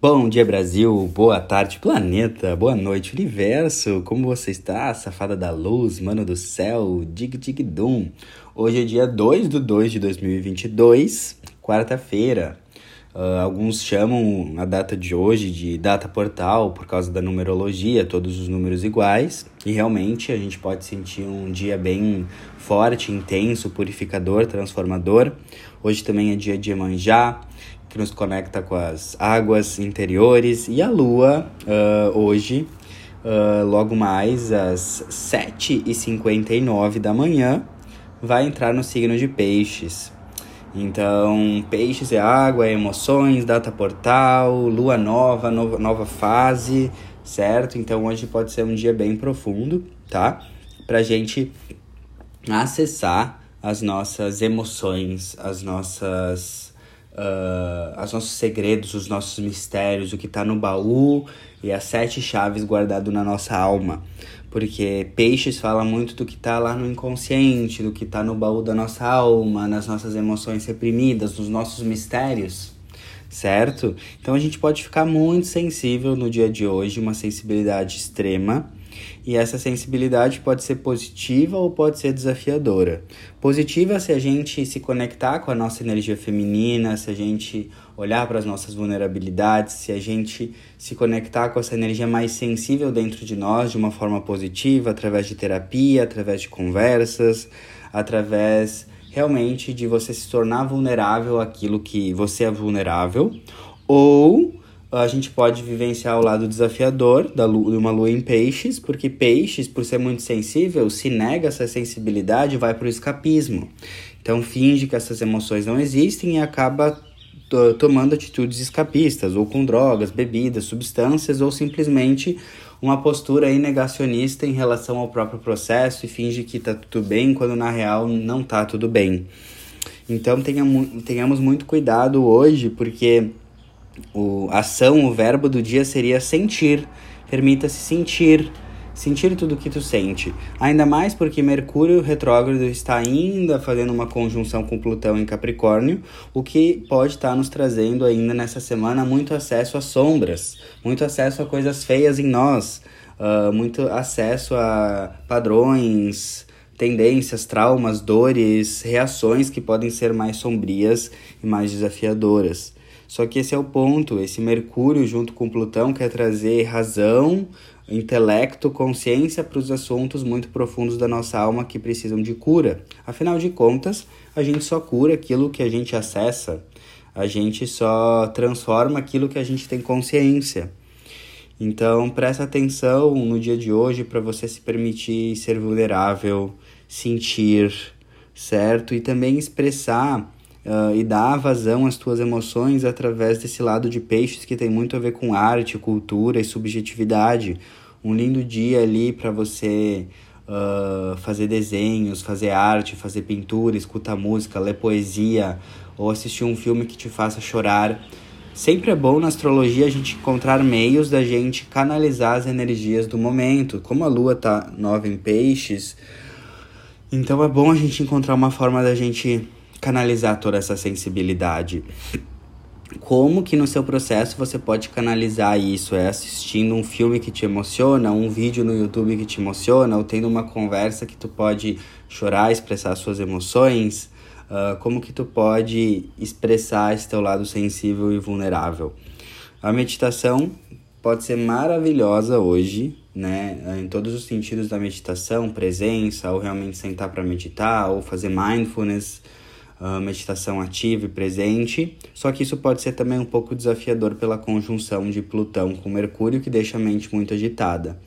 Bom dia, Brasil. Boa tarde, planeta. Boa noite, universo. Como você está, safada da luz, mano do céu? Dig dig dum. Hoje é dia 2 do 2 de 2022, quarta-feira. Uh, alguns chamam a data de hoje de data portal por causa da numerologia, todos os números iguais. E realmente a gente pode sentir um dia bem forte, intenso, purificador, transformador. Hoje também é dia de Emanjá, que nos conecta com as águas interiores. E a lua, uh, hoje, uh, logo mais às 7h59 da manhã, vai entrar no signo de Peixes. Então, Peixes é água, é emoções, data portal, lua nova, nova, nova fase, certo? Então, hoje pode ser um dia bem profundo, tá? Pra gente acessar as nossas emoções, as nossas uh, os nossos segredos, os nossos mistérios, o que está no baú e as sete chaves guardado na nossa alma. Porque peixes fala muito do que está lá no inconsciente, do que está no baú da nossa alma, nas nossas emoções reprimidas, nos nossos mistérios, certo? Então a gente pode ficar muito sensível no dia de hoje, uma sensibilidade extrema e essa sensibilidade pode ser positiva ou pode ser desafiadora. Positiva se a gente se conectar com a nossa energia feminina, se a gente olhar para as nossas vulnerabilidades, se a gente se conectar com essa energia mais sensível dentro de nós de uma forma positiva, através de terapia, através de conversas, através realmente de você se tornar vulnerável àquilo que você é vulnerável, ou a gente pode vivenciar o lado desafiador da lua, de uma lua em peixes, porque peixes, por ser muito sensível, se nega essa sensibilidade e vai para o escapismo. Então finge que essas emoções não existem e acaba tomando atitudes escapistas, ou com drogas, bebidas, substâncias, ou simplesmente uma postura negacionista em relação ao próprio processo e finge que está tudo bem, quando na real não está tudo bem. Então tenhamos muito cuidado hoje, porque o ação, o verbo do dia seria sentir. Permita-se sentir, sentir tudo o que tu sente. Ainda mais porque Mercúrio retrógrado está ainda fazendo uma conjunção com Plutão em Capricórnio, o que pode estar nos trazendo ainda nessa semana muito acesso a sombras, muito acesso a coisas feias em nós, uh, muito acesso a padrões, tendências, traumas, dores, reações que podem ser mais sombrias e mais desafiadoras. Só que esse é o ponto, esse Mercúrio junto com Plutão quer trazer razão, intelecto, consciência para os assuntos muito profundos da nossa alma que precisam de cura. Afinal de contas, a gente só cura aquilo que a gente acessa, a gente só transforma aquilo que a gente tem consciência. Então, presta atenção no dia de hoje para você se permitir ser vulnerável, sentir, certo? E também expressar uh, e dar vazão às tuas emoções através desse lado de peixes que tem muito a ver com arte, cultura e subjetividade. Um lindo dia ali para você uh, fazer desenhos, fazer arte, fazer pintura, escutar música, ler poesia ou assistir um filme que te faça chorar. Sempre é bom na astrologia a gente encontrar meios da gente canalizar as energias do momento. Como a lua tá nova em peixes, então é bom a gente encontrar uma forma da gente canalizar toda essa sensibilidade. Como que no seu processo você pode canalizar isso? É assistindo um filme que te emociona, um vídeo no YouTube que te emociona, ou tendo uma conversa que tu pode chorar, expressar suas emoções? Uh, como que tu pode expressar esse teu lado sensível e vulnerável? A meditação pode ser maravilhosa hoje, né? Em todos os sentidos da meditação, presença, ou realmente sentar para meditar, ou fazer mindfulness meditação ativa e presente, só que isso pode ser também um pouco desafiador pela conjunção de Plutão com Mercúrio, que deixa a mente muito agitada.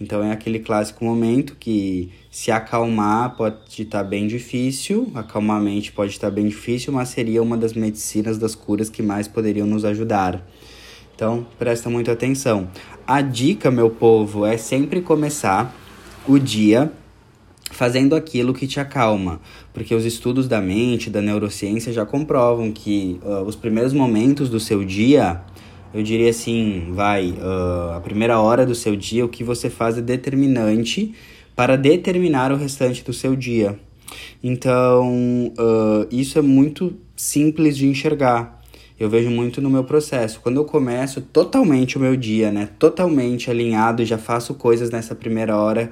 Então é aquele clássico momento que se acalmar pode estar bem difícil, acalmar a mente pode estar bem difícil, mas seria uma das medicinas, das curas que mais poderiam nos ajudar. Então presta muita atenção. A dica, meu povo, é sempre começar o dia fazendo aquilo que te acalma, porque os estudos da mente, da neurociência já comprovam que uh, os primeiros momentos do seu dia, eu diria assim, vai, uh, a primeira hora do seu dia, o que você faz é determinante para determinar o restante do seu dia. Então, uh, isso é muito simples de enxergar. eu vejo muito no meu processo. Quando eu começo totalmente o meu dia, né? Totalmente alinhado, já faço coisas nessa primeira hora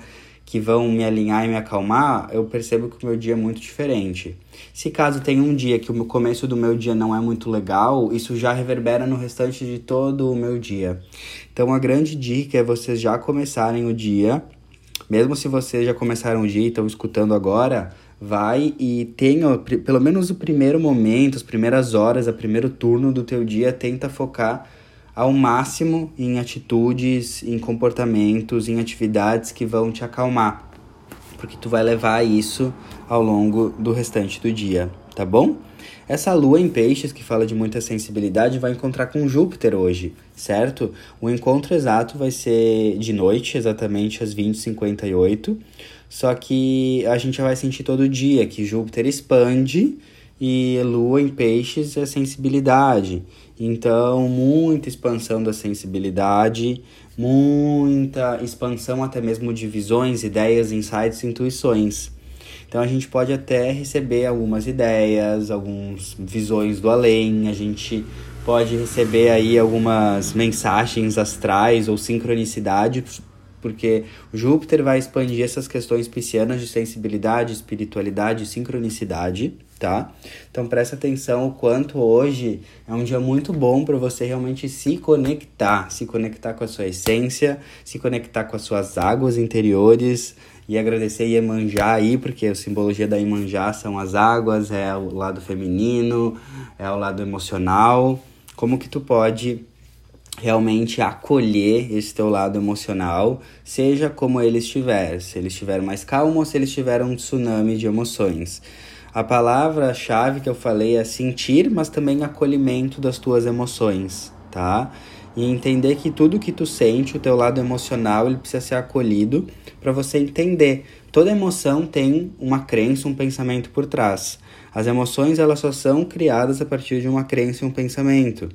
que vão me alinhar e me acalmar, eu percebo que o meu dia é muito diferente. Se caso tem um dia que o começo do meu dia não é muito legal, isso já reverbera no restante de todo o meu dia. Então a grande dica é vocês já começarem o dia, mesmo se vocês já começaram o dia e estão escutando agora, vai e tenha pelo menos o primeiro momento, as primeiras horas, o primeiro turno do teu dia, tenta focar ao máximo em atitudes, em comportamentos, em atividades que vão te acalmar, porque tu vai levar isso ao longo do restante do dia, tá bom? Essa lua em peixes, que fala de muita sensibilidade, vai encontrar com Júpiter hoje, certo? O encontro exato vai ser de noite, exatamente às 20h58. Só que a gente já vai sentir todo dia que Júpiter expande e lua em peixes é sensibilidade. Então, muita expansão da sensibilidade, muita expansão até mesmo de visões, ideias, insights, intuições. Então a gente pode até receber algumas ideias, algumas visões do além, a gente pode receber aí algumas mensagens astrais ou sincronicidade, porque Júpiter vai expandir essas questões piscianas de sensibilidade, espiritualidade sincronicidade tá? Então presta atenção o quanto hoje é um dia muito bom para você realmente se conectar, se conectar com a sua essência, se conectar com as suas águas interiores e agradecer Iemanjá aí, porque a simbologia da Iemanjá são as águas, é o lado feminino, é o lado emocional. Como que tu pode realmente acolher esse teu lado emocional, seja como ele estiver, se ele estiver mais calmo ou se ele estiver um tsunami de emoções. A palavra-chave que eu falei é sentir, mas também acolhimento das tuas emoções, tá? E entender que tudo que tu sente, o teu lado emocional, ele precisa ser acolhido para você entender. Toda emoção tem uma crença, um pensamento por trás. As emoções elas só são criadas a partir de uma crença e um pensamento.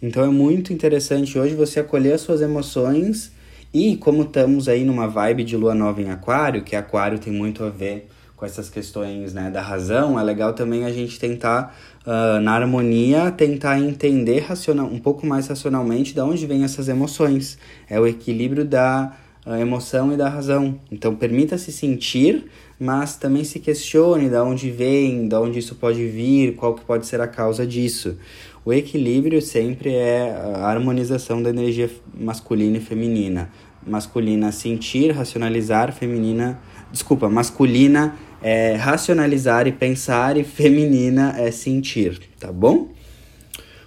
Então é muito interessante hoje você acolher as suas emoções e como estamos aí numa vibe de lua nova em aquário, que aquário tem muito a ver com essas questões né, da razão, é legal também a gente tentar, uh, na harmonia, tentar entender racional, um pouco mais racionalmente de onde vêm essas emoções. É o equilíbrio da uh, emoção e da razão. Então, permita-se sentir, mas também se questione de onde vem, de onde isso pode vir, qual que pode ser a causa disso. O equilíbrio sempre é a harmonização da energia masculina e feminina. Masculina sentir, racionalizar, feminina, desculpa, masculina é racionalizar e pensar, e feminina é sentir, tá bom?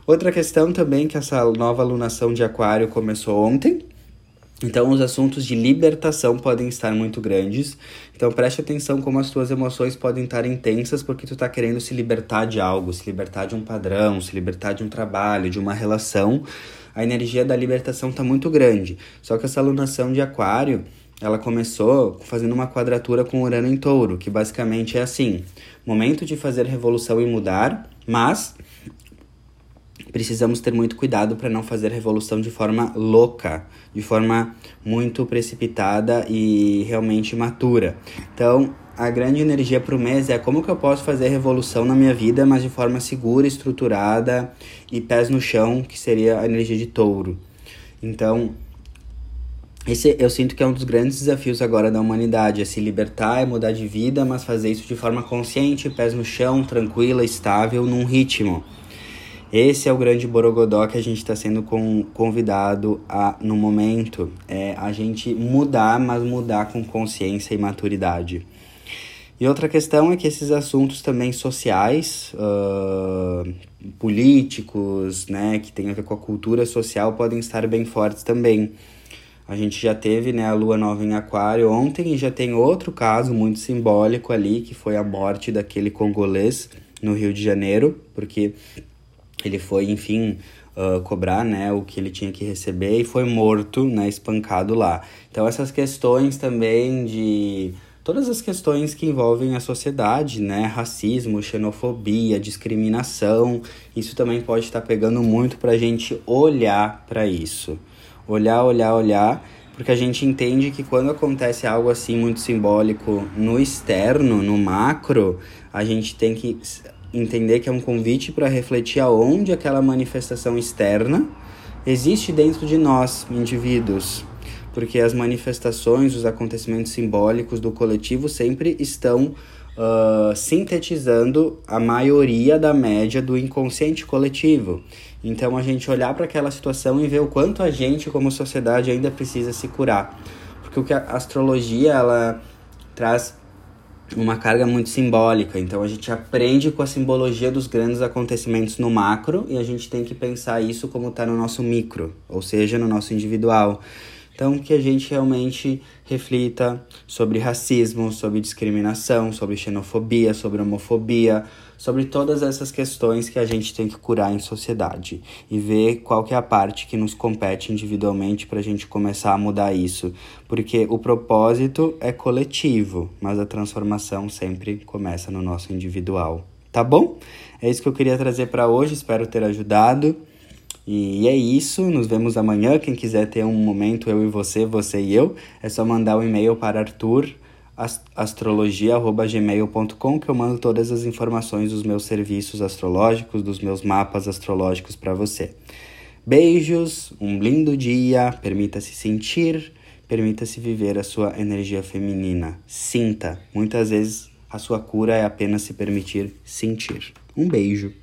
Outra questão também que essa nova alunação de aquário começou ontem. Então, os assuntos de libertação podem estar muito grandes. Então, preste atenção como as tuas emoções podem estar intensas porque tu está querendo se libertar de algo, se libertar de um padrão, se libertar de um trabalho, de uma relação. A energia da libertação está muito grande. Só que essa alunação de aquário, ela começou fazendo uma quadratura com Urano em Touro, que basicamente é assim: momento de fazer revolução e mudar, mas precisamos ter muito cuidado para não fazer revolução de forma louca, de forma muito precipitada e realmente matura. Então, a grande energia para o mês é como que eu posso fazer revolução na minha vida, mas de forma segura, estruturada e pés no chão, que seria a energia de touro. Então, esse eu sinto que é um dos grandes desafios agora da humanidade, é se libertar, é mudar de vida, mas fazer isso de forma consciente, pés no chão, tranquila, estável, num ritmo. Esse é o grande borogodó que a gente está sendo com, convidado a, no momento, é a gente mudar, mas mudar com consciência e maturidade. E outra questão é que esses assuntos também sociais, uh, políticos, né, que tem a ver com a cultura social, podem estar bem fortes também. A gente já teve né, a lua nova em Aquário ontem e já tem outro caso muito simbólico ali, que foi a morte daquele congolês no Rio de Janeiro, porque ele foi, enfim, uh, cobrar né, o que ele tinha que receber e foi morto, né, espancado lá. Então, essas questões também de todas as questões que envolvem a sociedade, né? Racismo, xenofobia, discriminação, isso também pode estar pegando muito para a gente olhar para isso olhar, olhar, olhar, porque a gente entende que quando acontece algo assim muito simbólico no externo, no macro, a gente tem que entender que é um convite para refletir aonde aquela manifestação externa existe dentro de nós, indivíduos, porque as manifestações, os acontecimentos simbólicos do coletivo sempre estão uh, sintetizando a maioria da média do inconsciente coletivo. Então a gente olhar para aquela situação e ver o quanto a gente, como sociedade, ainda precisa se curar. Porque o que a astrologia ela traz uma carga muito simbólica. Então a gente aprende com a simbologia dos grandes acontecimentos no macro e a gente tem que pensar isso como está no nosso micro, ou seja, no nosso individual. Então, que a gente realmente reflita sobre racismo, sobre discriminação, sobre xenofobia, sobre homofobia, sobre todas essas questões que a gente tem que curar em sociedade e ver qual que é a parte que nos compete individualmente para a gente começar a mudar isso, porque o propósito é coletivo, mas a transformação sempre começa no nosso individual. Tá bom? É isso que eu queria trazer para hoje, espero ter ajudado. E é isso, nos vemos amanhã. Quem quiser ter um momento, eu e você, você e eu, é só mandar um e-mail para arturastrologia.gmail.com que eu mando todas as informações dos meus serviços astrológicos, dos meus mapas astrológicos para você. Beijos, um lindo dia, permita-se sentir, permita-se viver a sua energia feminina. Sinta, muitas vezes a sua cura é apenas se permitir sentir. Um beijo.